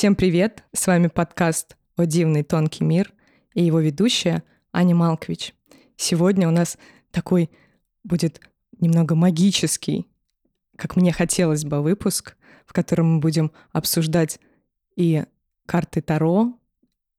Всем привет! С вами подкаст «О дивный тонкий мир» и его ведущая Аня Малкович. Сегодня у нас такой будет немного магический, как мне хотелось бы, выпуск, в котором мы будем обсуждать и карты Таро,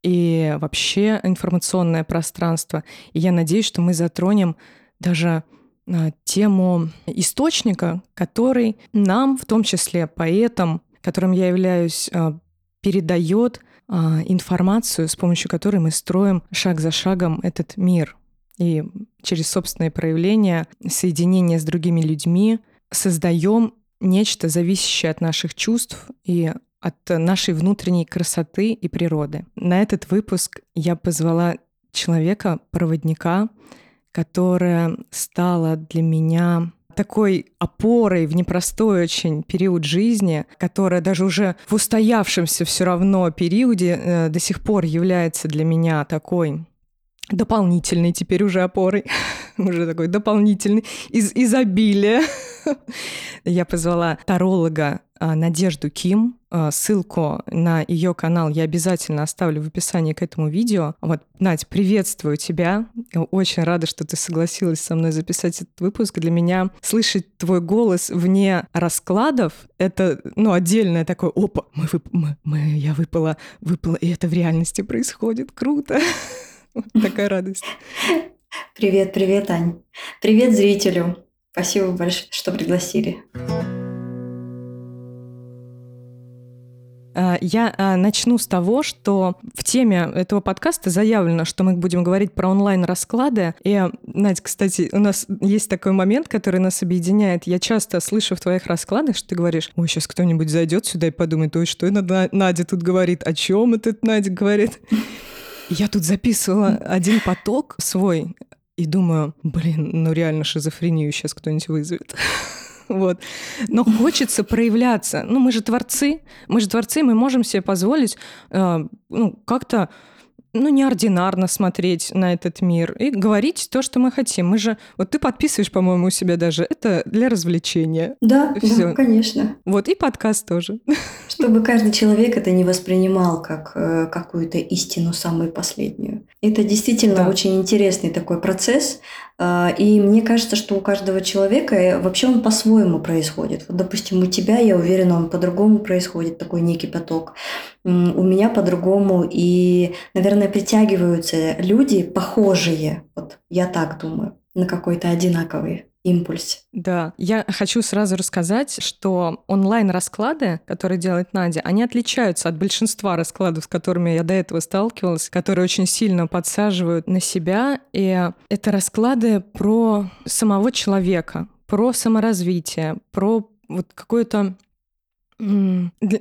и вообще информационное пространство. И я надеюсь, что мы затронем даже а, тему источника, который нам, в том числе поэтам, которым я являюсь, а, передает а, информацию, с помощью которой мы строим шаг за шагом этот мир. И через собственное проявление, соединение с другими людьми создаем нечто, зависящее от наших чувств и от нашей внутренней красоты и природы. На этот выпуск я позвала человека, проводника, которая стала для меня такой опорой в непростой очень период жизни, которая даже уже в устоявшемся все равно периоде э, до сих пор является для меня такой дополнительной теперь уже опорой, уже такой дополнительный из изобилия. Я позвала таролога Надежду Ким. А, ссылку на ее канал я обязательно оставлю в описании к этому видео. Вот, Надь, приветствую тебя. Очень рада, что ты согласилась со мной записать этот выпуск. Для меня слышать твой голос вне раскладов — это, ну, отдельное такое, опа, мы, вып... мы, мы, я выпала, выпала, и это в реальности происходит. Круто. Такая радость. Привет, привет, Ань. Привет зрителю. Спасибо большое, что пригласили. Я а, начну с того, что в теме этого подкаста заявлено, что мы будем говорить про онлайн-расклады. И, Надь, кстати, у нас есть такой момент, который нас объединяет. Я часто слышу в твоих раскладах, что ты говоришь, ой, сейчас кто-нибудь зайдет сюда и подумает, ой, что Надя тут говорит, о чем этот Надя говорит. Я тут записывала один поток свой и думаю, блин, ну реально шизофрению сейчас кто-нибудь вызовет. Вот. Но хочется проявляться. Ну, мы же творцы, мы же творцы, мы можем себе позволить э, ну, как-то ну, неординарно смотреть на этот мир и говорить то, что мы хотим. Мы же... Вот ты подписываешь, по-моему, у себя даже. Это для развлечения. Да, Всё. да, конечно. Вот, и подкаст тоже. Чтобы каждый человек это не воспринимал как э, какую-то истину самую последнюю. Это действительно да. очень интересный такой процесс. Э, и мне кажется, что у каждого человека э, вообще он по-своему происходит. Вот, допустим, у тебя, я уверена, он по-другому происходит, такой некий поток у меня по-другому. И, наверное, притягиваются люди похожие, вот я так думаю, на какой-то одинаковый импульс. Да, я хочу сразу рассказать, что онлайн-расклады, которые делает Надя, они отличаются от большинства раскладов, с которыми я до этого сталкивалась, которые очень сильно подсаживают на себя. И это расклады про самого человека, про саморазвитие, про вот какое-то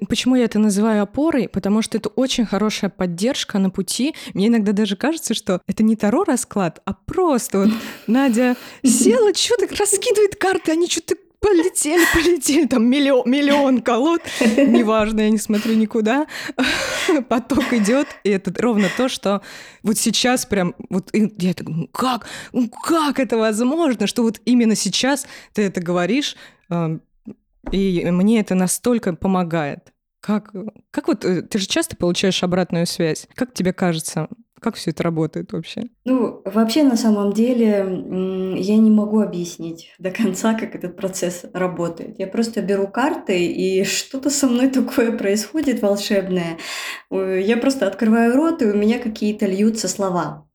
Почему я это называю опорой? Потому что это очень хорошая поддержка на пути. Мне иногда даже кажется, что это не Таро расклад, а просто вот Надя села, что-то раскидывает карты, они что-то полетели, полетели, там миллион, миллион колод, неважно, я не смотрю никуда, поток идет, и это ровно то, что вот сейчас прям, вот я так, ну как, ну как это возможно, что вот именно сейчас ты это говоришь, и мне это настолько помогает. Как, как вот э, ты же часто получаешь обратную связь? Как тебе кажется, как все это работает вообще? Ну, вообще, на самом деле, я не могу объяснить до конца, как этот процесс работает. Я просто беру карты, и что-то со мной такое происходит волшебное. Я просто открываю рот, и у меня какие-то льются слова.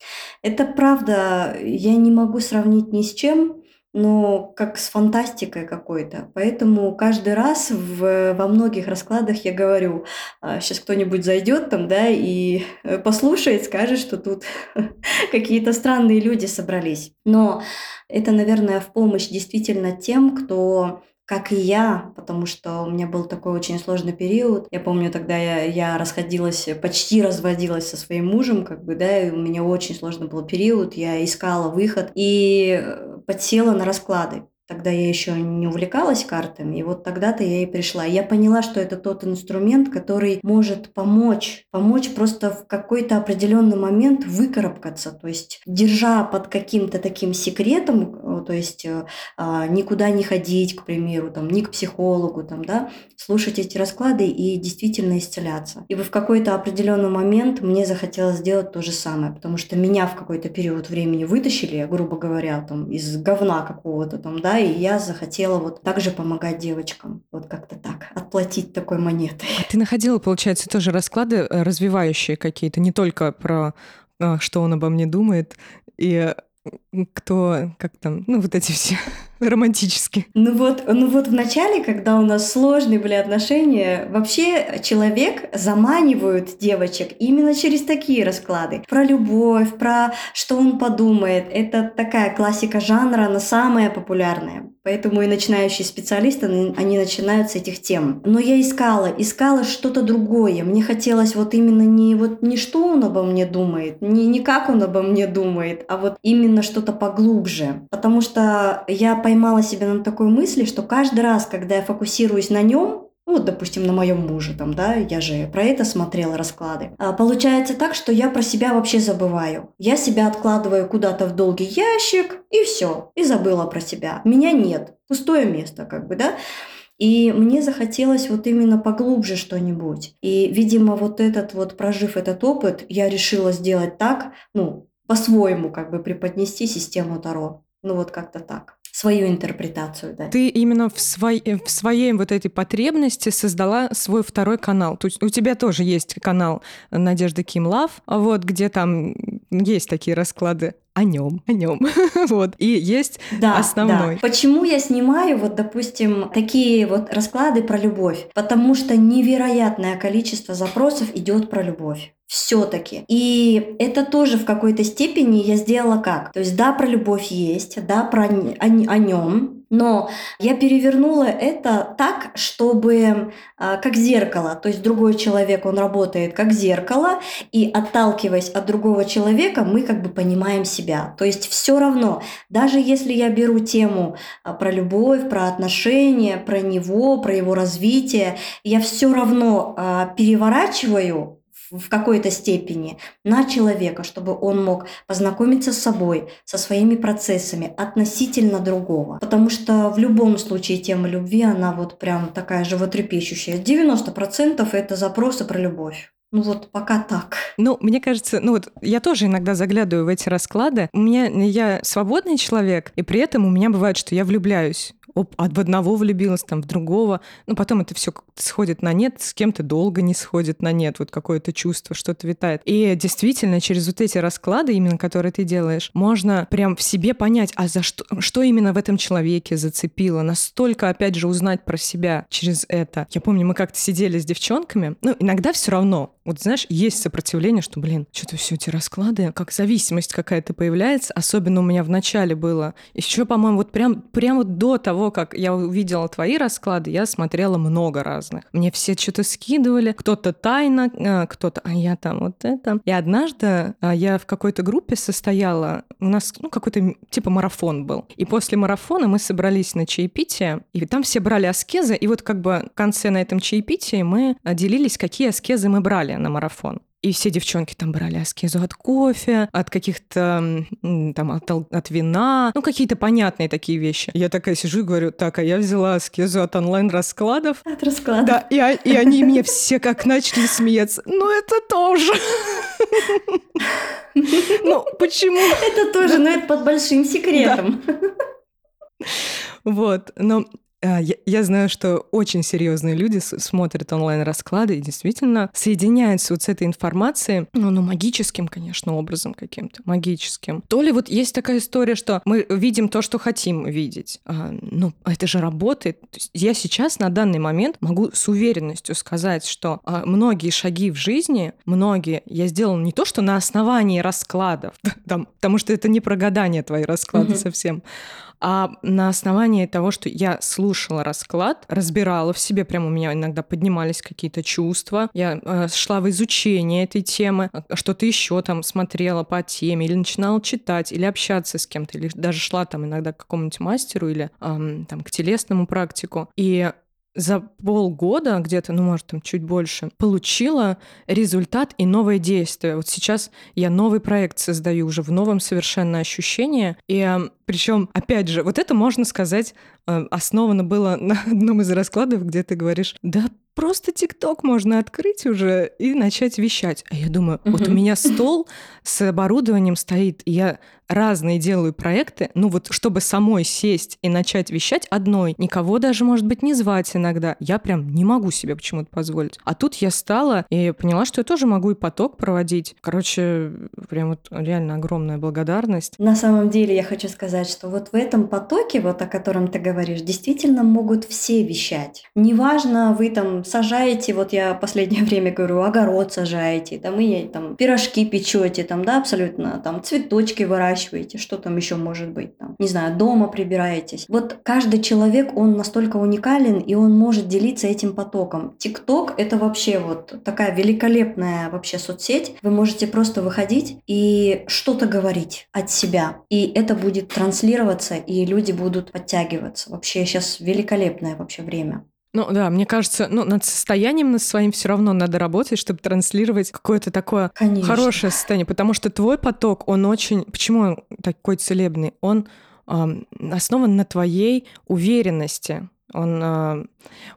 Это правда, я не могу сравнить ни с чем, но как с фантастикой какой-то. Поэтому каждый раз в, во многих раскладах я говорю, сейчас а, кто-нибудь зайдет там, да, и э, послушает, скажет, что тут какие-то странные люди собрались. Но это, наверное, в помощь действительно тем, кто как и я, потому что у меня был такой очень сложный период. Я помню, тогда я, я расходилась, почти разводилась со своим мужем, как бы, да, и у меня очень сложный был период, я искала выход и э, подсела на расклады. Тогда я еще не увлекалась картами, и вот тогда-то я и пришла. Я поняла, что это тот инструмент, который может помочь, помочь просто в какой-то определенный момент выкарабкаться, то есть держа под каким-то таким секретом, то есть э, а, никуда не ходить, к примеру, там, ни к психологу, там, да, слушать эти расклады и действительно исцеляться. И в какой-то определенный момент мне захотелось сделать то же самое, потому что меня в какой-то период времени вытащили, грубо говоря, там, из говна какого-то там, да, и я захотела вот также помогать девочкам. Вот как-то так, отплатить такой монетой. А ты находила, получается, тоже расклады э, развивающие какие-то, не только про э, что он обо мне думает, и кто, как там, ну вот эти все романтически. Ну вот, ну вот в начале, когда у нас сложные были отношения, вообще человек заманивает девочек именно через такие расклады. Про любовь, про что он подумает. Это такая классика жанра, она самая популярная. Поэтому и начинающие специалисты, они начинают с этих тем. Но я искала, искала что-то другое. Мне хотелось вот именно не вот не что он обо мне думает, не, не как он обо мне думает, а вот именно что-то поглубже. Потому что я поймала себя на такой мысли, что каждый раз, когда я фокусируюсь на нем, ну, вот, допустим, на моем муже, там, да, я же про это смотрела расклады. А получается так, что я про себя вообще забываю. Я себя откладываю куда-то в долгий ящик, и все, и забыла про себя. Меня нет, пустое место, как бы, да. И мне захотелось вот именно поглубже что-нибудь. И, видимо, вот этот вот, прожив этот опыт, я решила сделать так, ну, по-своему как бы преподнести систему Таро. Ну вот как-то так свою интерпретацию, да. Ты именно в, свой, в своей вот этой потребности создала свой второй канал. Есть у тебя тоже есть канал Надежда Ким Лав, вот, где там есть такие расклады о нем, о нем. вот. И есть да, основной. Да. Почему я снимаю, вот, допустим, такие вот расклады про любовь? Потому что невероятное количество запросов идет про любовь все-таки. И это тоже в какой-то степени я сделала как? То есть да, про любовь есть, да, про о, о нем, но я перевернула это так, чтобы а, как зеркало, то есть другой человек, он работает как зеркало, и отталкиваясь от другого человека, мы как бы понимаем себя. То есть все равно, даже если я беру тему а, про любовь, про отношения, про него, про его развитие, я все равно а, переворачиваю в какой-то степени на человека, чтобы он мог познакомиться с собой, со своими процессами относительно другого. Потому что в любом случае тема любви, она вот прям такая животрепещущая. 90% это запросы про любовь. Ну вот пока так. Ну, мне кажется, ну вот я тоже иногда заглядываю в эти расклады. У меня я свободный человек, и при этом у меня бывает, что я влюбляюсь оп, в одного влюбилась, там, в другого. Ну, потом это все сходит на нет, с кем-то долго не сходит на нет, вот какое-то чувство, что-то витает. И действительно, через вот эти расклады, именно которые ты делаешь, можно прям в себе понять, а за что, что именно в этом человеке зацепило, настолько, опять же, узнать про себя через это. Я помню, мы как-то сидели с девчонками, ну, иногда все равно, вот знаешь, есть сопротивление, что, блин, что-то все эти расклады, как зависимость какая-то появляется, особенно у меня в начале было. Еще, по-моему, вот прям, прямо до того, того, как я увидела твои расклады, я смотрела много разных. Мне все что-то скидывали, кто-то тайно, а, кто-то, а я там вот это. И однажды а, я в какой-то группе состояла, у нас ну, какой-то типа марафон был. И после марафона мы собрались на чаепитие, и там все брали аскезы, и вот как бы в конце на этом чаепитии мы делились, какие аскезы мы брали на марафон. И все девчонки там брали аскезу от кофе, от каких-то там от, от вина, ну какие-то понятные такие вещи. Я такая сижу и говорю, так, а я взяла аскезу от онлайн-раскладов. От раскладов. Да, и, и они мне все как начали смеяться. Ну это тоже. Ну почему? Это тоже, но это под большим секретом. Вот, но а, я, я знаю, что очень серьезные люди смотрят онлайн-расклады и действительно соединяются вот с этой информацией, ну, ну, магическим, конечно, образом каким-то, магическим. То ли вот есть такая история, что мы видим то, что хотим видеть. А, ну, это же работает. Я сейчас на данный момент могу с уверенностью сказать, что а, многие шаги в жизни, многие я сделала не то, что на основании раскладов, там, потому что это не про гадание твои расклады mm-hmm. совсем, а на основании того, что я слушала расклад, разбирала в себе, прямо у меня иногда поднимались какие-то чувства, я э, шла в изучение этой темы, а, что-то еще там смотрела по теме, или начинала читать, или общаться с кем-то, или даже шла там иногда к какому-нибудь мастеру или эм, там к телесному практику. И за полгода где-то, ну, может, там чуть больше, получила результат и новое действие. Вот сейчас я новый проект создаю уже в новом совершенно ощущении. И эм, причем, опять же, вот это можно сказать, э, основано было на одном из раскладов, где ты говоришь, да просто ТикТок можно открыть уже и начать вещать. А я думаю, вот у меня стол с оборудованием стоит, и я разные делаю проекты, ну вот чтобы самой сесть и начать вещать одной, никого даже, может быть, не звать иногда. Я прям не могу себе почему-то позволить. А тут я стала и поняла, что я тоже могу и поток проводить. Короче, прям вот реально огромная благодарность. На самом деле я хочу сказать, что вот в этом потоке, вот о котором ты говоришь, действительно могут все вещать. Неважно, вы там сажаете, вот я последнее время говорю, огород сажаете, там и там пирожки печете, там, да, абсолютно, там цветочки выращиваете, что там еще может быть, там, не знаю, дома прибираетесь. Вот каждый человек, он настолько уникален, и он может делиться этим потоком. ТикТок — это вообще вот такая великолепная вообще соцсеть. Вы можете просто выходить и что-то говорить от себя, и это будет транслироваться, и люди будут подтягиваться. Вообще сейчас великолепное вообще время. Ну да, мне кажется, ну, над состоянием над своим все равно надо работать, чтобы транслировать какое-то такое Конечно. хорошее состояние. Потому что твой поток, он очень... Почему он такой целебный? Он э, основан на твоей уверенности. Он... Э,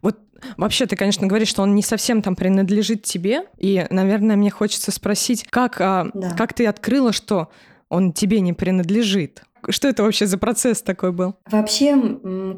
вот Вообще, ты, конечно, говоришь, что он не совсем там принадлежит тебе. И, наверное, мне хочется спросить, как, да. как ты открыла, что он тебе не принадлежит? Что это вообще за процесс такой был? Вообще,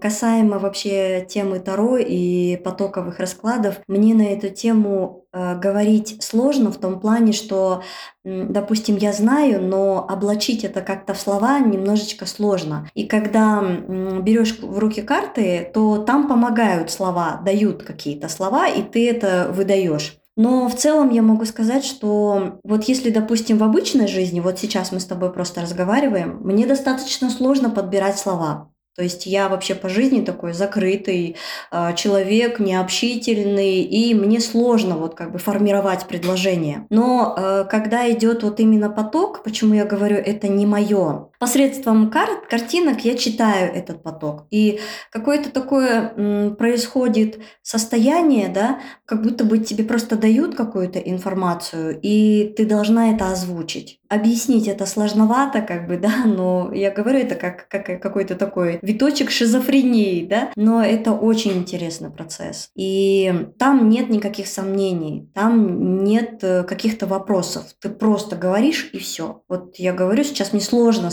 касаемо вообще темы Таро и потоковых раскладов, мне на эту тему э, говорить сложно в том плане, что, допустим, я знаю, но облачить это как-то в слова немножечко сложно. И когда берешь в руки карты, то там помогают слова, дают какие-то слова, и ты это выдаешь. Но в целом я могу сказать, что вот если, допустим, в обычной жизни, вот сейчас мы с тобой просто разговариваем, мне достаточно сложно подбирать слова. То есть я вообще по жизни такой закрытый э, человек, необщительный, и мне сложно вот как бы формировать предложение. Но э, когда идет вот именно поток, почему я говорю, это не мое, посредством карт, картинок я читаю этот поток. И какое-то такое происходит состояние, да, как будто бы тебе просто дают какую-то информацию, и ты должна это озвучить. Объяснить это сложновато, как бы, да, но я говорю это как, как какой-то такой виточек шизофрении, да, но это очень интересный процесс. И там нет никаких сомнений, там нет э, каких-то вопросов. Ты просто говоришь и все. Вот я говорю, сейчас мне сложно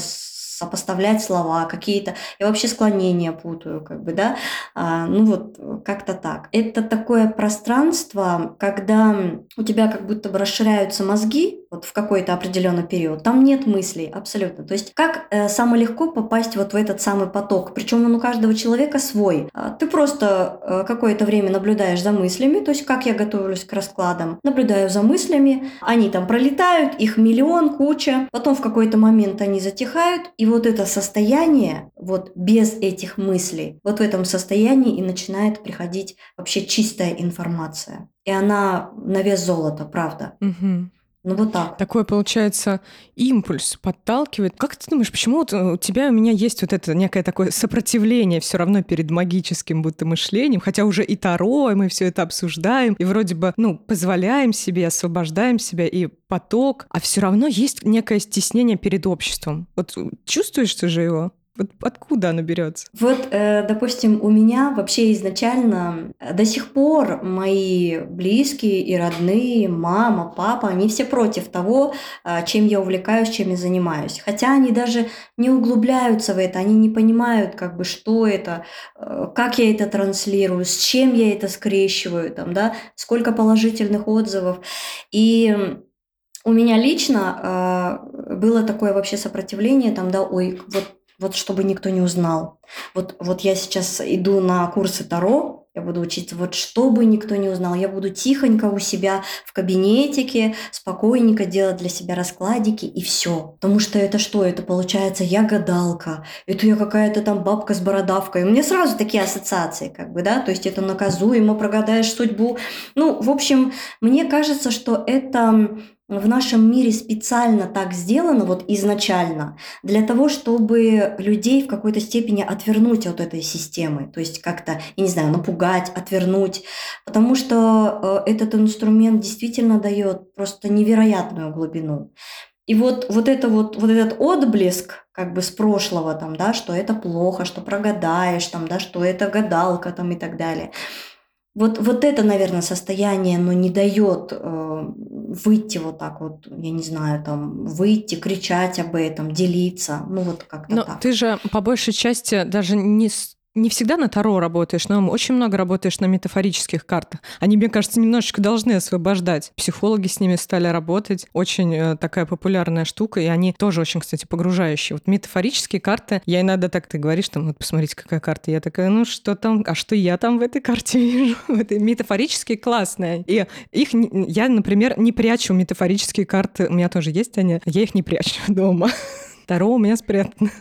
сопоставлять слова, какие-то... Я вообще склонения путаю, как бы, да? А, ну вот, как-то так. Это такое пространство, когда у тебя как будто бы расширяются мозги, вот в какой-то определенный период, там нет мыслей абсолютно. То есть как э, самое легко попасть вот в этот самый поток, причем он у каждого человека свой. А, ты просто э, какое-то время наблюдаешь за мыслями, то есть как я готовлюсь к раскладам, наблюдаю за мыслями, они там пролетают, их миллион, куча, потом в какой-то момент они затихают, и вот это состояние, вот без этих мыслей, вот в этом состоянии и начинает приходить вообще чистая информация. И она на вес золота, правда. Угу. Ну вот так. Такой, получается, импульс подталкивает. Как ты думаешь, почему вот у тебя у меня есть вот это некое такое сопротивление все равно перед магическим будто мышлением, хотя уже и Таро, и мы все это обсуждаем, и вроде бы, ну, позволяем себе, освобождаем себя, и поток, а все равно есть некое стеснение перед обществом. Вот чувствуешь ты же его? Вот откуда оно берется? Вот, э, допустим, у меня вообще изначально э, до сих пор мои близкие и родные, мама, папа, они все против того, э, чем я увлекаюсь, чем я занимаюсь. Хотя они даже не углубляются в это, они не понимают, как бы, что это, как я это транслирую, с чем я это скрещиваю, там, да, сколько положительных отзывов. И у меня лично э, было такое вообще сопротивление, там, да, ой, вот вот чтобы никто не узнал. Вот, вот я сейчас иду на курсы Таро, Я буду учиться вот чтобы никто не узнал. Я буду тихонько у себя в кабинетике, спокойненько делать для себя раскладики и все. Потому что это что? Это получается я гадалка, это я какая-то там бабка с бородавкой. У меня сразу такие ассоциации, как бы, да, то есть это наказуемо, прогадаешь судьбу. Ну, в общем, мне кажется, что это в нашем мире специально так сделано, вот изначально, для того, чтобы людей в какой-то степени отвернуть от этой системы, то есть как-то, я не знаю, напугать, отвернуть, потому что э, этот инструмент действительно дает просто невероятную глубину. И вот, вот, это вот, вот этот отблеск как бы с прошлого, там, да, что это плохо, что прогадаешь, там, да, что это гадалка там, и так далее – вот, вот это, наверное, состояние, но не дает э, выйти вот так вот, я не знаю, там, выйти, кричать об этом, делиться, ну вот как-то но так. ты же по большей части даже не не всегда на Таро работаешь, но очень много работаешь на метафорических картах. Они, мне кажется, немножечко должны освобождать. Психологи с ними стали работать. Очень э, такая популярная штука, и они тоже очень, кстати, погружающие. Вот метафорические карты, я иногда так, ты говоришь, там, вот посмотрите, какая карта. Я такая, ну что там, а что я там в этой карте вижу? Это метафорические классные. И их, я, например, не прячу метафорические карты. У меня тоже есть они, я их не прячу дома. Таро у меня спрятано.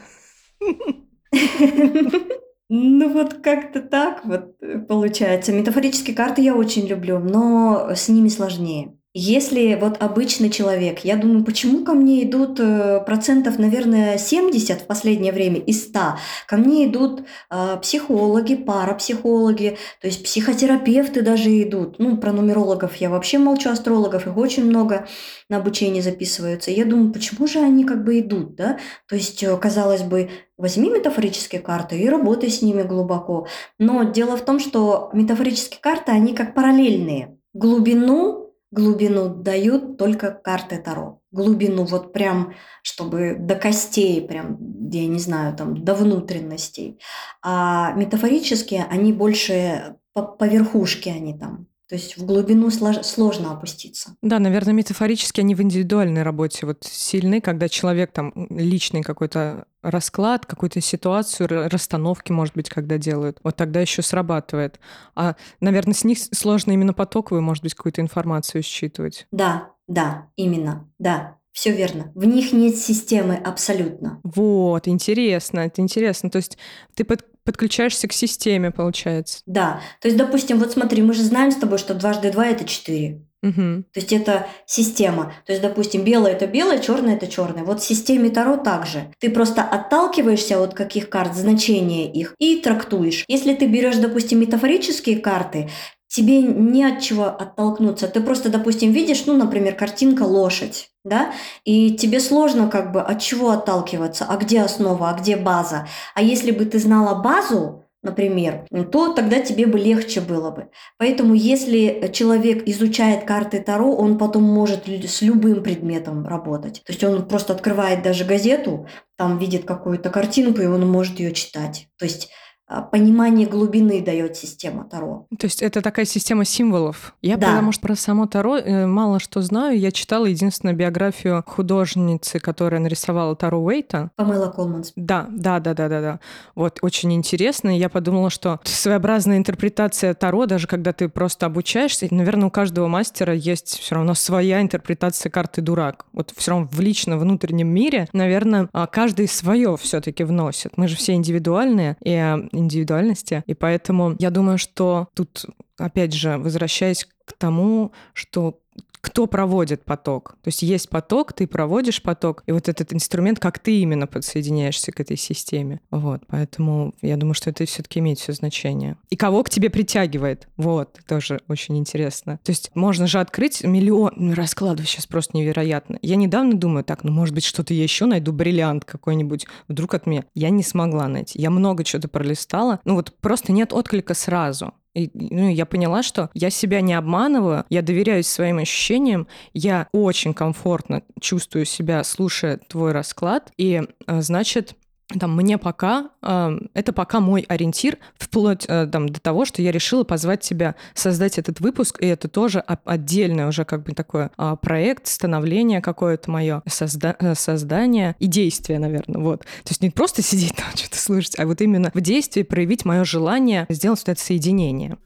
Ну вот как-то так вот э, получается. Метафорические карты я очень люблю, но с ними сложнее. Если вот обычный человек, я думаю, почему ко мне идут э, процентов, наверное, 70 в последнее время из 100, ко мне идут э, психологи, парапсихологи, то есть психотерапевты даже идут. Ну, про нумерологов я вообще молчу, астрологов, их очень много на обучение записываются. Я думаю, почему же они как бы идут, да? То есть, э, казалось бы, возьми метафорические карты и работай с ними глубоко. Но дело в том, что метафорические карты, они как параллельные. Глубину глубину дают только карты Таро. Глубину вот прям, чтобы до костей, прям, я не знаю, там, до внутренностей. А метафорические, они больше по, по верхушке они там. То есть в глубину сложно опуститься. Да, наверное, метафорически они в индивидуальной работе вот сильны, когда человек там личный какой-то расклад, какую-то ситуацию, расстановки, может быть, когда делают. Вот тогда еще срабатывает. А, наверное, с них сложно именно потоковую, может быть, какую-то информацию считывать. Да, да, именно, да. Все верно. В них нет системы абсолютно. Вот, интересно, это интересно. То есть ты под, подключаешься к системе, получается. Да. То есть, допустим, вот смотри, мы же знаем с тобой, что дважды два это четыре. Угу. То есть это система. То есть, допустим, белое это белое, черное это черное. Вот в системе Таро также. Ты просто отталкиваешься от каких карт, значения их и трактуешь. Если ты берешь, допустим, метафорические карты, тебе не от чего оттолкнуться. Ты просто, допустим, видишь, ну, например, картинка лошадь, да, и тебе сложно как бы от чего отталкиваться, а где основа, а где база. А если бы ты знала базу, например, то тогда тебе бы легче было бы. Поэтому если человек изучает карты Таро, он потом может с любым предметом работать. То есть он просто открывает даже газету, там видит какую-то картинку, и он может ее читать. То есть понимание глубины дает система Таро. То есть это такая система символов. Я да. потому что про само Таро э, мало что знаю. Я читала единственную биографию художницы, которая нарисовала Таро Уэйта. Памела Колманс. Да, да, да, да, да, да. Вот, очень интересно. Я подумала, что своеобразная интерпретация Таро, даже когда ты просто обучаешься, наверное, у каждого мастера есть все равно своя интерпретация карты дурак. Вот все равно в личном внутреннем мире, наверное, а, каждый свое все-таки вносит. Мы же все индивидуальные, и а, индивидуальности. И поэтому я думаю, что тут, опять же, возвращаясь к тому, что кто проводит поток. То есть есть поток, ты проводишь поток, и вот этот инструмент, как ты именно подсоединяешься к этой системе. Вот, поэтому я думаю, что это все-таки имеет все значение. И кого к тебе притягивает, вот, тоже очень интересно. То есть можно же открыть миллион раскладов сейчас просто невероятно. Я недавно думаю, так, ну может быть что-то еще найду, бриллиант какой-нибудь, вдруг от меня. Я не смогла найти. Я много чего-то пролистала, ну вот просто нет отклика сразу. И ну, я поняла, что я себя не обманываю, я доверяюсь своим ощущениям, я очень комфортно чувствую себя, слушая твой расклад, и, э, значит, там, мне пока, э, это пока мой ориентир, вплоть э, там, до того, что я решила позвать тебя создать этот выпуск, и это тоже отдельное уже как бы такое э, проект, становление какое-то мое, созда э, создание и действие, наверное, вот. То есть не просто сидеть там что-то слушать, а вот именно в действии проявить мое желание сделать вот это соединение.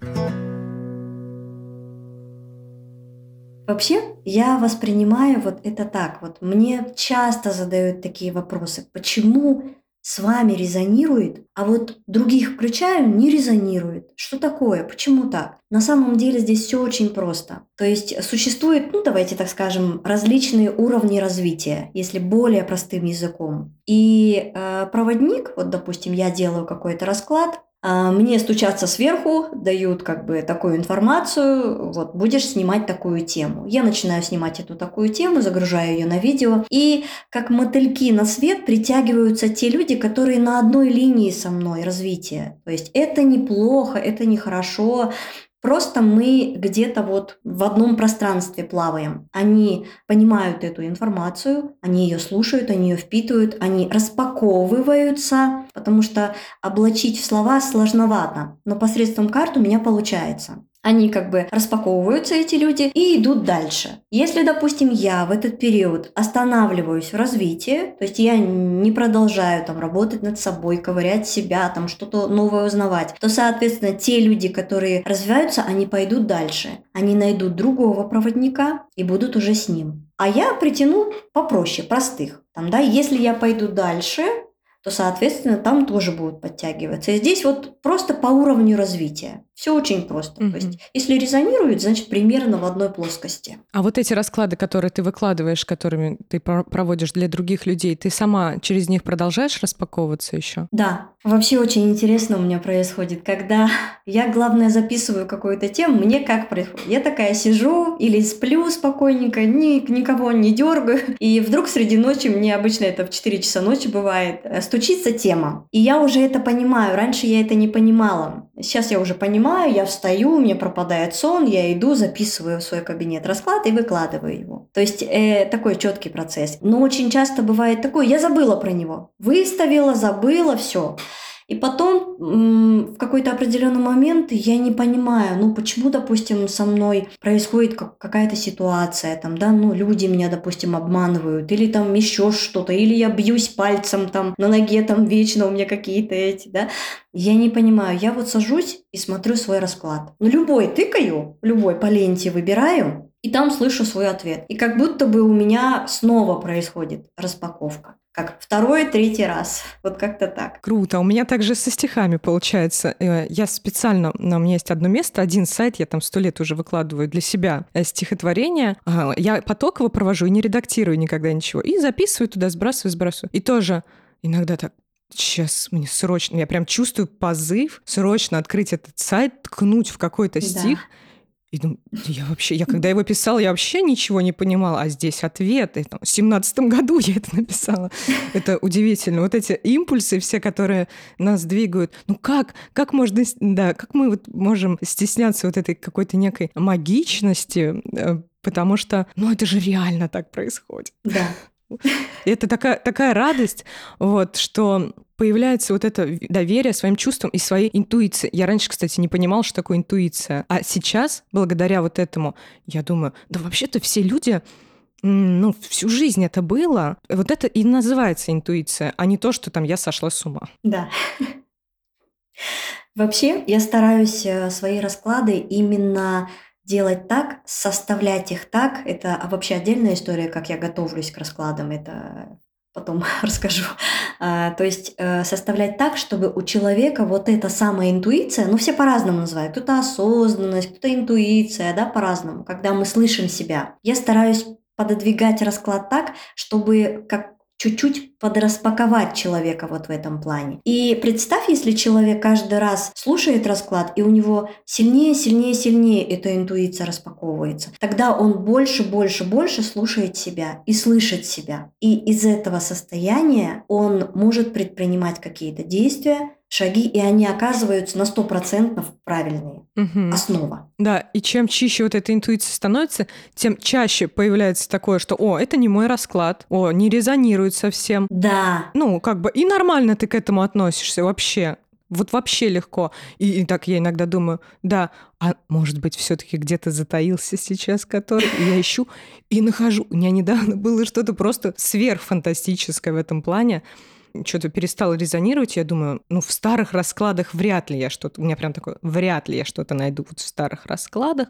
Вообще, я воспринимаю вот это так. Вот мне часто задают такие вопросы. Почему с вами резонирует, а вот других включаю, не резонирует. Что такое? Почему так? На самом деле здесь все очень просто. То есть существует, ну давайте так скажем, различные уровни развития, если более простым языком. И э, проводник, вот допустим, я делаю какой-то расклад, мне стучатся сверху, дают как бы такую информацию, вот, будешь снимать такую тему. Я начинаю снимать эту такую тему, загружаю ее на видео, и как мотыльки на свет притягиваются те люди, которые на одной линии со мной развития. То есть это неплохо, это нехорошо, Просто мы где-то вот в одном пространстве плаваем. Они понимают эту информацию, они ее слушают, они ее впитывают, они распаковываются, потому что облачить в слова сложновато, но посредством карт у меня получается они как бы распаковываются, эти люди, и идут дальше. Если, допустим, я в этот период останавливаюсь в развитии, то есть я не продолжаю там работать над собой, ковырять себя, там что-то новое узнавать, то, соответственно, те люди, которые развиваются, они пойдут дальше. Они найдут другого проводника и будут уже с ним. А я притяну попроще, простых. Там, да, если я пойду дальше, то, соответственно, там тоже будут подтягиваться. И здесь вот просто по уровню развития. Все очень просто. Mm-hmm. То есть, если резонирует, значит, примерно в одной плоскости. А вот эти расклады, которые ты выкладываешь, которыми ты проводишь для других людей, ты сама через них продолжаешь распаковываться еще? Да. Вообще очень интересно у меня происходит, когда я, главное, записываю какую-то тему, мне как происходит? Я такая сижу или сплю спокойненько, ни, никого не дергаю, и вдруг среди ночи, мне обычно это в 4 часа ночи бывает, э, стучится тема. И я уже это понимаю. Раньше я это не понимала. Сейчас я уже понимаю, я встаю, мне пропадает сон, я иду, записываю в свой кабинет расклад и выкладываю его. То есть э, такой четкий процесс. Но очень часто бывает такое, я забыла про него. Выставила, забыла, все. И потом в какой-то определенный момент я не понимаю, ну почему, допустим, со мной происходит какая-то ситуация, там, да, ну люди меня, допустим, обманывают, или там еще что-то, или я бьюсь пальцем там на ноге, там вечно у меня какие-то эти, да. Я не понимаю, я вот сажусь и смотрю свой расклад. Ну любой тыкаю, любой по ленте выбираю, и там слышу свой ответ. И как будто бы у меня снова происходит распаковка как второй, третий раз. Вот как-то так. Круто. У меня также со стихами получается. Э, я специально, у меня есть одно место, один сайт, я там сто лет уже выкладываю для себя э, стихотворение. Я потоково провожу и не редактирую никогда ничего. И записываю туда, сбрасываю, сбрасываю. И тоже иногда так сейчас мне срочно, я прям чувствую позыв срочно открыть этот сайт, ткнуть в какой-то стих, да и думаю, я вообще, я когда его писала, я вообще ничего не понимала, а здесь ответ. И, там, в семнадцатом году я это написала. Это удивительно. Вот эти импульсы все, которые нас двигают. Ну как, как можно, да, как мы вот можем стесняться вот этой какой-то некой магичности, э, потому что, ну это же реально так происходит. Да. Это такая, такая радость, вот, что появляется вот это доверие своим чувствам и своей интуиции. Я раньше, кстати, не понимала, что такое интуиция. А сейчас, благодаря вот этому, я думаю, да вообще-то все люди ну, всю жизнь это было. Вот это и называется интуиция, а не то, что там я сошла с ума. Да. Вообще, я стараюсь э, свои расклады именно делать так, составлять их так. Это вообще отдельная история, как я готовлюсь к раскладам. Это потом расскажу. А, то есть э, составлять так, чтобы у человека вот эта самая интуиция, ну все по-разному называют, кто-то осознанность, кто-то интуиция, да, по-разному, когда мы слышим себя. Я стараюсь пододвигать расклад так, чтобы как чуть-чуть подраспаковать человека вот в этом плане. И представь, если человек каждый раз слушает расклад, и у него сильнее, сильнее, сильнее эта интуиция распаковывается, тогда он больше, больше, больше слушает себя и слышит себя. И из этого состояния он может предпринимать какие-то действия, шаги, и они оказываются на 100% правильные. Мгм. Основа. Да, и чем чище вот эта интуиция становится, тем чаще появляется такое, что «О, это не мой расклад», «О, не резонирует совсем». Да, Ну, как бы и нормально ты к этому относишься вообще. Вот вообще легко. И, и так я иногда думаю, да, а может быть, все-таки где-то затаился сейчас который, я ищу и нахожу. У меня недавно было что-то просто сверхфантастическое в этом плане. Что-то перестало резонировать, я думаю, ну, в старых раскладах вряд ли я что-то, у меня прям такое, вряд ли я что-то найду вот в старых раскладах,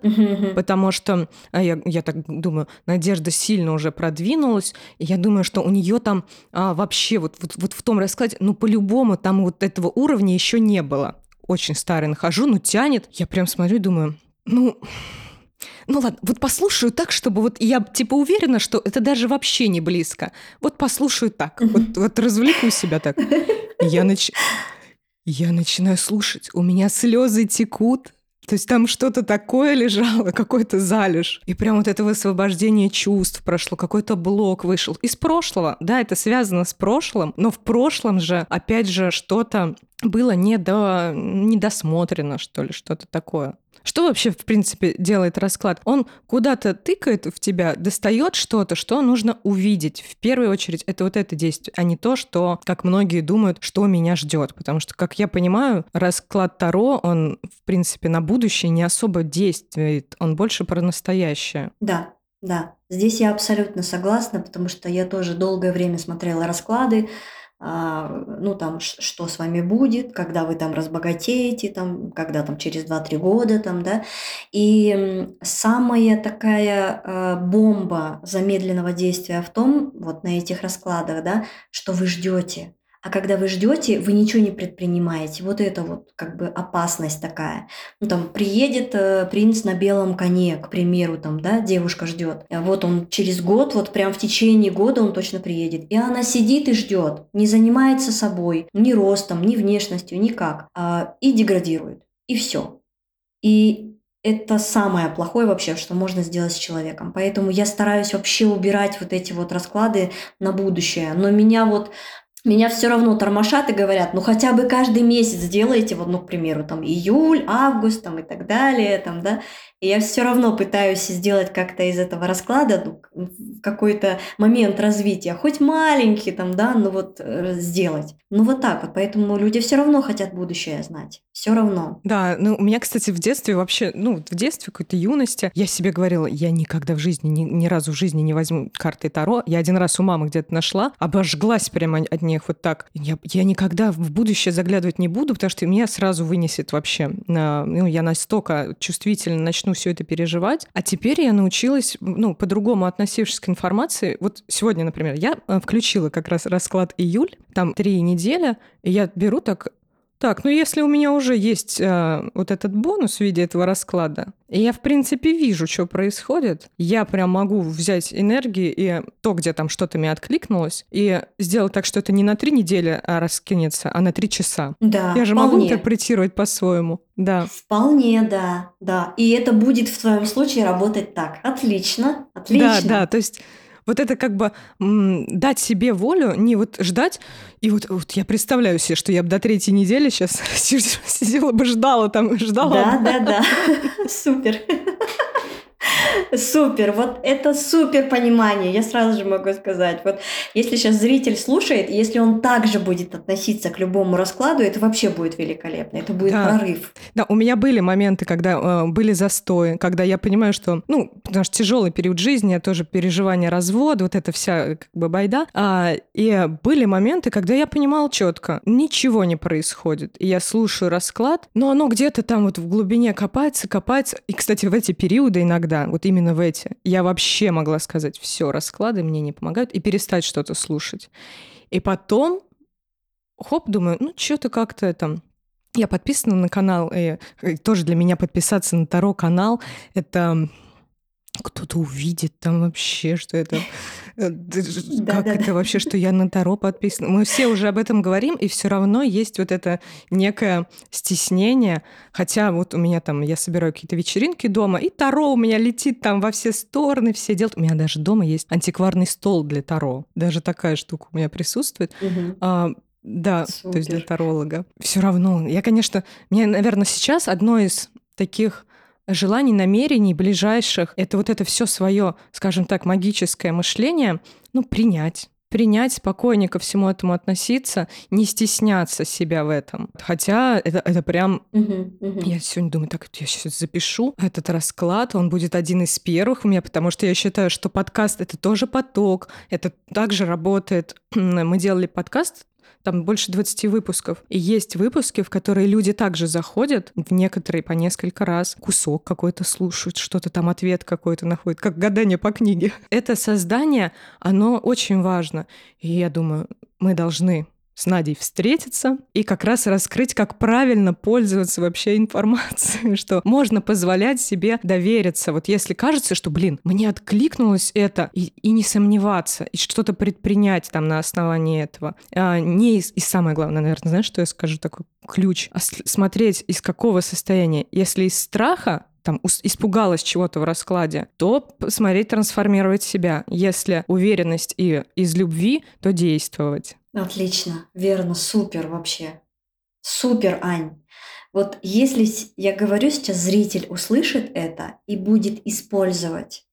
потому что а я, я так думаю, Надежда сильно уже продвинулась, и я думаю, что у нее там а, вообще вот, вот, вот в том раскладе, ну по-любому там вот этого уровня еще не было. Очень старый нахожу, ну тянет. Я прям смотрю и думаю, ну, ну ладно, вот послушаю так, чтобы вот я типа уверена, что это даже вообще не близко. Вот послушаю так, вот, вот развлеку себя так. Я, нач... я начинаю слушать, у меня слезы текут, то есть там что-то такое лежало, какой-то залеж. И прям вот это высвобождение чувств прошло, какой-то блок вышел. Из прошлого, да, это связано с прошлым, но в прошлом же, опять же, что-то было недо... недосмотрено, что ли, что-то такое. Что вообще, в принципе, делает расклад? Он куда-то тыкает в тебя, достает что-то, что нужно увидеть. В первую очередь, это вот это действие, а не то, что, как многие думают, что меня ждет. Потому что, как я понимаю, расклад Таро, он, в принципе, на будущее не особо действует. Он больше про настоящее. Да, да. Здесь я абсолютно согласна, потому что я тоже долгое время смотрела расклады, ну там, что с вами будет, когда вы там разбогатеете, там, когда там через два-три года, там, да. И самая такая э, бомба замедленного действия в том, вот на этих раскладах, да, что вы ждете. А когда вы ждете, вы ничего не предпринимаете. Вот это вот как бы опасность такая. Ну там приедет э, принц на белом коне, к примеру, там, да, девушка ждет. А Вот он через год, вот прям в течение года он точно приедет. И она сидит и ждет, не занимается собой, ни ростом, ни внешностью, никак. а, и деградирует. И все. И это самое плохое вообще, что можно сделать с человеком. Поэтому я стараюсь вообще убирать вот эти вот расклады на будущее. Но меня вот меня все равно тормошат и говорят, ну хотя бы каждый месяц сделайте, вот, ну, к примеру, там июль, август, там и так далее, там, да. И я все равно пытаюсь сделать как-то из этого расклада ну, какой-то момент развития, хоть маленький там, да, ну вот э, сделать. Ну вот так вот, поэтому люди все равно хотят будущее знать, все равно. Да, ну у меня, кстати, в детстве вообще, ну в детстве, какой-то юности, я себе говорила, я никогда в жизни, ни, ни разу в жизни не возьму карты Таро. Я один раз у мамы где-то нашла, обожглась прямо от них вот так. Я, я никогда в будущее заглядывать не буду, потому что меня сразу вынесет вообще. Ну, я настолько чувствительно начну все это переживать. А теперь я научилась, ну, по-другому относившись к информации. Вот сегодня, например, я э, включила как раз расклад июль, там три недели, и я беру так, так, ну если у меня уже есть э, вот этот бонус в виде этого расклада, и я, в принципе, вижу, что происходит, я прям могу взять энергии и то, где там что-то мне откликнулось, и сделать так, что это не на три недели а раскинется, а на три часа. Да, я же могу вполне. интерпретировать по-своему. Да. Вполне, да, да. И это будет в твоем случае работать так. Отлично, отлично. Да, да, то есть вот это как бы м, дать себе волю, не вот ждать. И вот, вот я представляю себе, что я бы до третьей недели сейчас сидела бы, ждала там, ждала. Да, да, да. Супер. Супер, вот это супер понимание, я сразу же могу сказать. Вот если сейчас зритель слушает, если он также будет относиться к любому раскладу, это вообще будет великолепно, это будет Да. прорыв. Да, у меня были моменты, когда э, были застои, когда я понимаю, что, ну, потому что тяжелый период жизни, тоже переживание развода, вот эта вся э, как бы байда. А, и были моменты, когда я понимала четко, ничего не происходит. И я слушаю расклад, но оно где-то там вот в глубине копается, копается. И, кстати, в эти периоды иногда, вот именно в эти, я вообще могла сказать, все, расклады мне не помогают, и перестать что-то слушать. И потом, хоп, думаю, ну, что-то как-то там я подписана на канал, и э, тоже для меня подписаться на Таро канал, это кто-то увидит там вообще, что это... э, Как это вообще, что я на Таро подписана? Мы все уже об этом говорим, и все равно есть вот это некое стеснение. Хотя вот у меня там, я собираю какие-то вечеринки дома, и Таро у меня летит там во все стороны, все делают. У меня даже дома есть антикварный стол для Таро. Даже такая штука у меня присутствует. А, Да, Супер. то есть для таролога. Все равно, я, конечно, мне, наверное, сейчас одно из таких желаний, намерений ближайших, это вот это все свое, скажем так, магическое мышление, ну, принять принять, спокойнее ко всему этому относиться, не стесняться себя в этом. Хотя это, это прям... Uh-huh, uh-huh. Я сегодня думаю, так, я сейчас запишу этот расклад, он будет один из первых у меня, потому что я считаю, что подкаст — это тоже поток, это также работает. Мы делали подкаст там больше 20 выпусков. И есть выпуски, в которые люди также заходят, в некоторые по несколько раз, кусок какой-то слушают, что-то там, ответ какой-то находят, как гадание по книге. Это создание, оно очень важно. И я думаю, мы должны с Надей встретиться и как раз раскрыть, как правильно пользоваться вообще информацией, что можно позволять себе довериться. Вот если кажется, что, блин, мне откликнулось это, и, и не сомневаться, и что-то предпринять там на основании этого. А, не из, и самое главное, наверное, знаешь, что я скажу, такой ключ, а смотреть из какого состояния. Если из страха, там испугалась чего-то в раскладе, то смотреть трансформировать себя. Если уверенность и из любви, то действовать. Отлично, верно, супер вообще. Супер, Ань. Вот если я говорю сейчас, зритель услышит это и будет использовать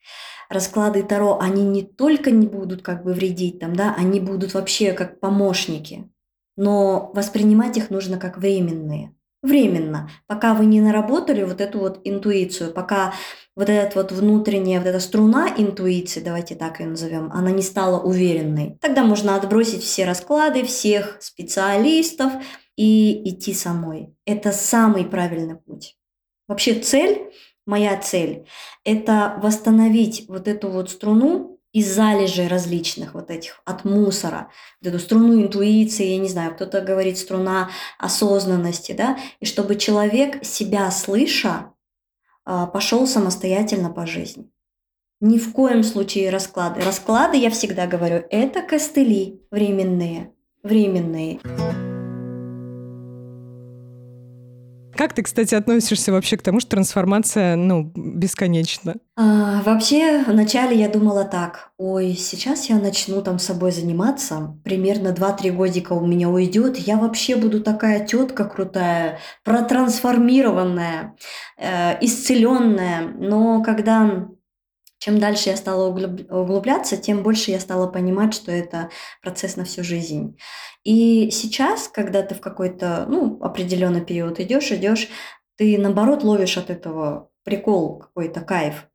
расклады Таро, они не только не будут как бы вредить там, да, они будут вообще как помощники, но воспринимать их нужно как временные временно, пока вы не наработали вот эту вот интуицию, пока вот эта вот внутренняя, вот эта струна интуиции, давайте так ее назовем, она не стала уверенной. Тогда можно отбросить все расклады, всех специалистов и идти самой. Это самый правильный путь. Вообще цель, моя цель, это восстановить вот эту вот струну, из залежей различных вот этих, от мусора, вот эту струну интуиции, я не знаю, кто-то говорит струна осознанности, да, и чтобы человек, себя слыша, а, пошел самостоятельно по жизни. Ни в коем случае расклады. Расклады, я всегда говорю, это костыли временные, временные. Как ты, кстати, относишься вообще к тому, что трансформация, ну, бесконечна? А, вообще, вначале я думала так, ой, сейчас я начну там собой заниматься, примерно 2-3 годика у меня уйдет, я вообще буду такая тетка крутая, протрансформированная, э, исцеленная. Но когда чем дальше я стала углубляться, тем больше я стала понимать, что это процесс на всю жизнь. И сейчас, когда ты в какой-то ну, определенный период идешь, идешь, ты наоборот ловишь от этого прикол, какой-то кайф.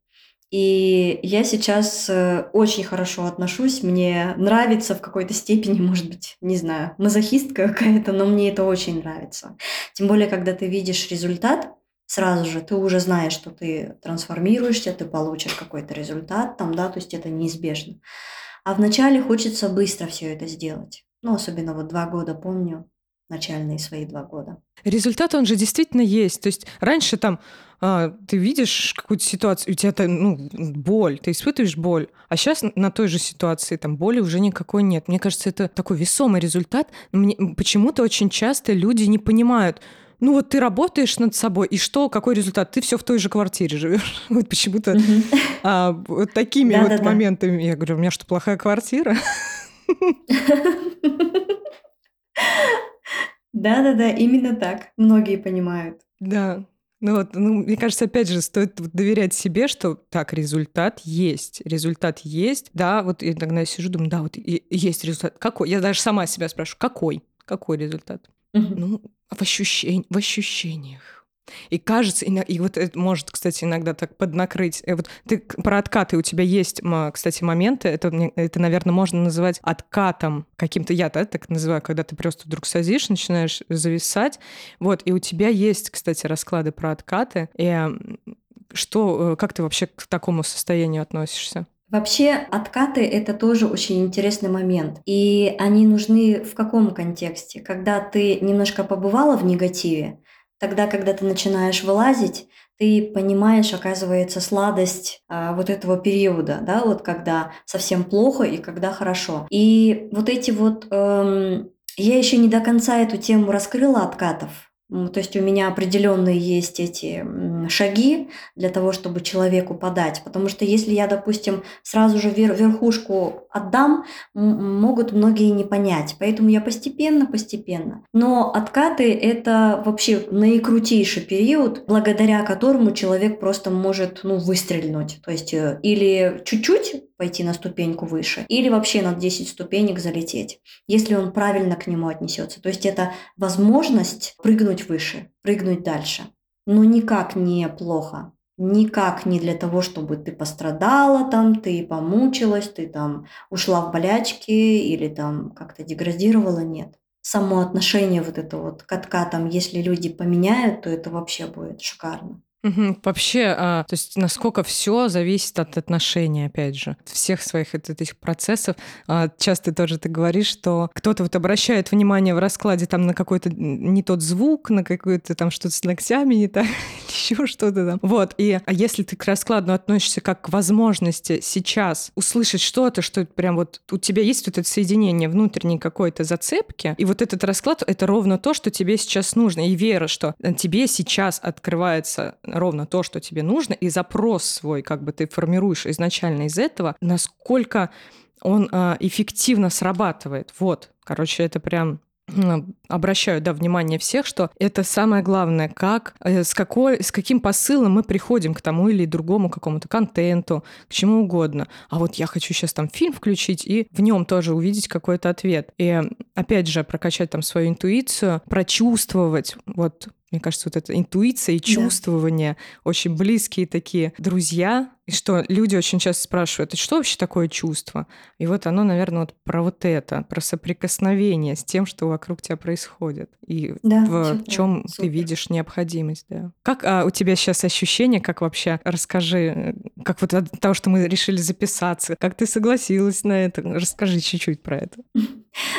И я сейчас э, очень хорошо отношусь, мне нравится в какой-то степени, может быть, не знаю, мазохистка какая-то, но мне это очень нравится. Тем более, когда ты видишь результат, сразу же ты уже знаешь, что ты трансформируешься, ты получишь какой-то результат там, да, то есть это неизбежно. А вначале хочется быстро все это сделать. Ну, особенно вот два года помню, начальные свои два года. Результат, он же действительно есть. То есть раньше там а, ты видишь какую-то ситуацию, у тебя это, ну, боль, ты испытываешь боль, а сейчас на той же ситуации там боли уже никакой нет. Мне кажется, это такой весомый результат. Мне, почему-то очень часто люди не понимают, ну вот ты работаешь над собой, и что, какой результат? Ты все в той же квартире живешь. Вот почему-то а, вот такими вот моментами. Я говорю, у меня что, плохая квартира? Да-да-да, именно так. Многие понимают. Да. Ну вот, ну, мне кажется, опять же, стоит доверять себе, что так, результат есть, результат есть. Да, вот иногда я сижу, думаю, да, вот есть результат. Какой? Я даже сама себя спрашиваю, какой? Какой результат? Угу. Ну, в, ощущень... в ощущениях. И кажется, и вот это может, кстати, иногда так поднакрыть. Э, вот ты про откаты у тебя есть, кстати, моменты. Это, это наверное, можно называть откатом каким-то. Я так называю, когда ты просто вдруг садишь, начинаешь зависать. Вот, и у тебя есть, кстати, расклады про откаты. И что, э, как ты вообще к такому состоянию относишься? Вообще откаты – это тоже очень интересный момент. И они нужны в каком контексте? Когда ты немножко побывала в негативе, тогда, когда ты начинаешь вылазить, ты понимаешь, оказывается, сладость а, вот этого периода, да, вот когда совсем плохо и когда хорошо. И вот эти вот, эм, я еще не до конца эту тему раскрыла откатов, То есть у меня определенные есть эти шаги для того, чтобы человеку подать. Потому что если я, допустим, сразу же верхушку отдам, могут многие не понять. Поэтому я постепенно, постепенно. Но откаты – это вообще наикрутейший период, благодаря которому человек просто может ну, выстрельнуть. То есть э, или чуть-чуть пойти на ступеньку выше, или вообще на 10 ступенек залететь, если он правильно к нему отнесется. То есть это возможность прыгнуть выше, прыгнуть дальше. Но никак не плохо. Никак не для того, чтобы ты пострадала там, ты помучилась, ты там ушла в болячки или там как-то деградировала, нет. Само отношение вот это вот к откатам, если люди поменяют, то это вообще будет шикарно. Вообще, а, то есть насколько все зависит от отношений, опять же, всех своих вот этих процессов. А, часто тоже ты говоришь, что кто-то вот обращает внимание в раскладе там на какой-то не тот звук, на какое-то там что-то с ногтями не так, еще что-то там. Вот. И а если ты к раскладу относишься как к возможности сейчас услышать что-то, что прям вот у тебя есть вот это соединение внутренней какой-то зацепки, и вот этот расклад — это ровно то, что тебе сейчас нужно, и вера, что тебе сейчас открывается ровно то, что тебе нужно, и запрос свой как бы ты формируешь изначально из этого, насколько он э, эффективно срабатывает. Вот, короче, это прям обращаю да, внимание всех, что это самое главное, как, э, с, какой, с каким посылом мы приходим к тому или другому какому-то контенту, к чему угодно. А вот я хочу сейчас там фильм включить и в нем тоже увидеть какой-то ответ. И опять же прокачать там свою интуицию, прочувствовать вот мне кажется, вот эта интуиция и чувствование да. очень близкие такие друзья. И что люди очень часто спрашивают, что вообще такое чувство? И вот оно, наверное, вот про вот это, про соприкосновение с тем, что вокруг тебя происходит. И да, в чем ты видишь необходимость. Да. Как а, у тебя сейчас ощущение, как вообще, расскажи, как вот от того, что мы решили записаться, как ты согласилась на это? Расскажи чуть-чуть про это.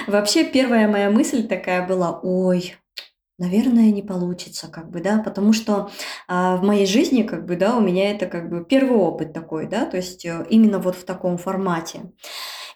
Вообще, первая моя мысль такая была, ой, Наверное, не получится, как бы, да, потому что а, в моей жизни, как бы, да, у меня это как бы первый опыт такой, да, то есть э, именно вот в таком формате.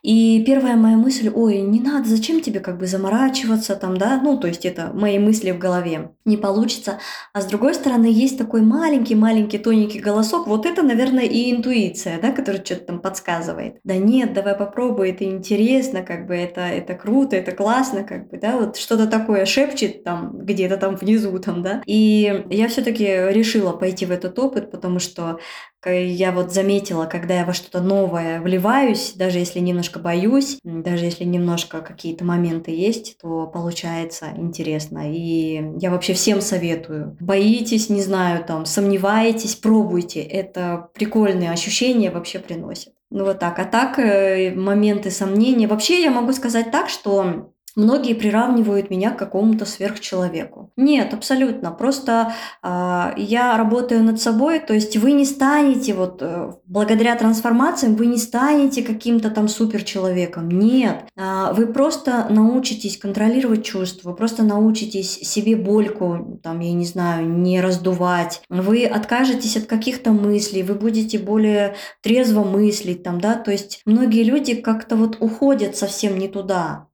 И первая моя мысль, ой, не надо, зачем тебе как бы заморачиваться там, да, ну, то есть это мои мысли в голове, не получится. А с другой стороны, есть такой маленький-маленький тоненький голосок, вот это, наверное, и интуиция, да, которая что-то там подсказывает. Да нет, давай попробуй, это интересно, как бы это, это круто, это классно, как бы, да, вот что-то такое шепчет там где-то там внизу там, да. И я все-таки решила пойти в этот опыт, потому что я вот заметила, когда я во что-то новое вливаюсь, даже если немножко боюсь, даже если немножко какие-то моменты есть, то получается интересно. И я вообще всем советую. Боитесь, не знаю, там, сомневаетесь, пробуйте. Это прикольные ощущения вообще приносит. Ну вот так. А так, э, моменты сомнения. Вообще я могу сказать так, что Многие приравнивают меня к какому-то сверхчеловеку. Нет, абсолютно. Просто э, я работаю над собой, то есть вы не станете, вот э, благодаря трансформациям, вы не станете каким-то там суперчеловеком. Нет, э, вы просто научитесь контролировать чувства, вы просто научитесь себе больку, там, я не знаю, не раздувать. Вы откажетесь от каких-то мыслей, вы будете более трезво мыслить, там, да, то есть многие люди как-то вот уходят совсем не туда.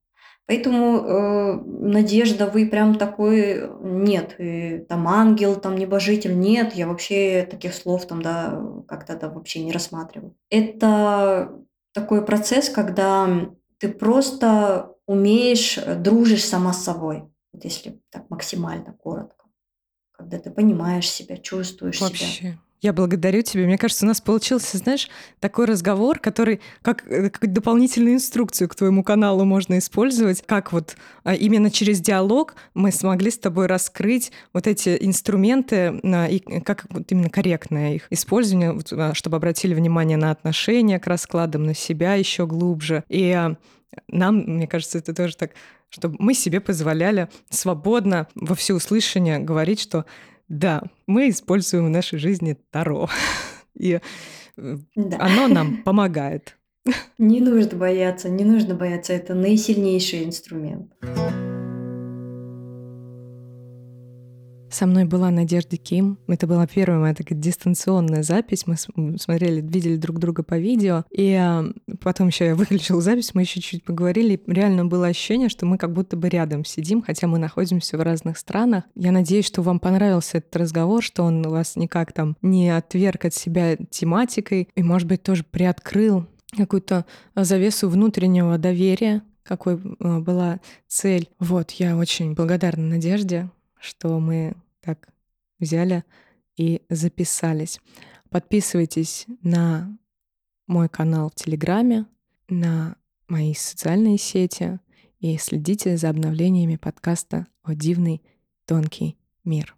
Поэтому э, надежда, вы прям такой нет, и, там ангел, там небожитель, нет, я вообще таких слов там, да, как-то да, вообще не рассматриваю. Это такой процесс, когда ты просто умеешь, дружишь сама с собой, вот если так максимально коротко, когда ты понимаешь себя, чувствуешь вообще. себя. Я благодарю тебя. Мне кажется, у нас получился, знаешь, такой разговор, который как, э, как дополнительную инструкцию к твоему каналу можно использовать, как вот а, именно через диалог мы смогли с тобой раскрыть вот эти инструменты и как вот именно корректное их использование, а, чтобы обратили внимание на отношения к раскладам, на себя еще глубже. И а, нам, мне кажется, это тоже так, чтобы мы себе позволяли свободно во всеуслышание говорить, что да, мы используем в нашей жизни Таро. И э, да. оно нам помогает. Не нужно бояться, не нужно бояться. Это наисильнейший инструмент. Со мной была Надежда Ким. Это была первая моя такая дистанционная запись. Мы смотрели, видели друг друга по видео. И а, потом еще я выключила запись, мы еще чуть поговорили. Реально было ощущение, что мы как будто бы рядом сидим, хотя мы находимся в разных странах. Я надеюсь, что вам понравился этот разговор, что он вас никак там не отверг от себя тематикой и, может быть, тоже приоткрыл какую-то завесу внутреннего доверия, какой а, была цель. Вот, я очень благодарна Надежде, что мы так взяли и записались. Подписывайтесь на мой канал в Телеграме, на мои социальные сети и следите за обновлениями подкаста «О дивный тонкий мир».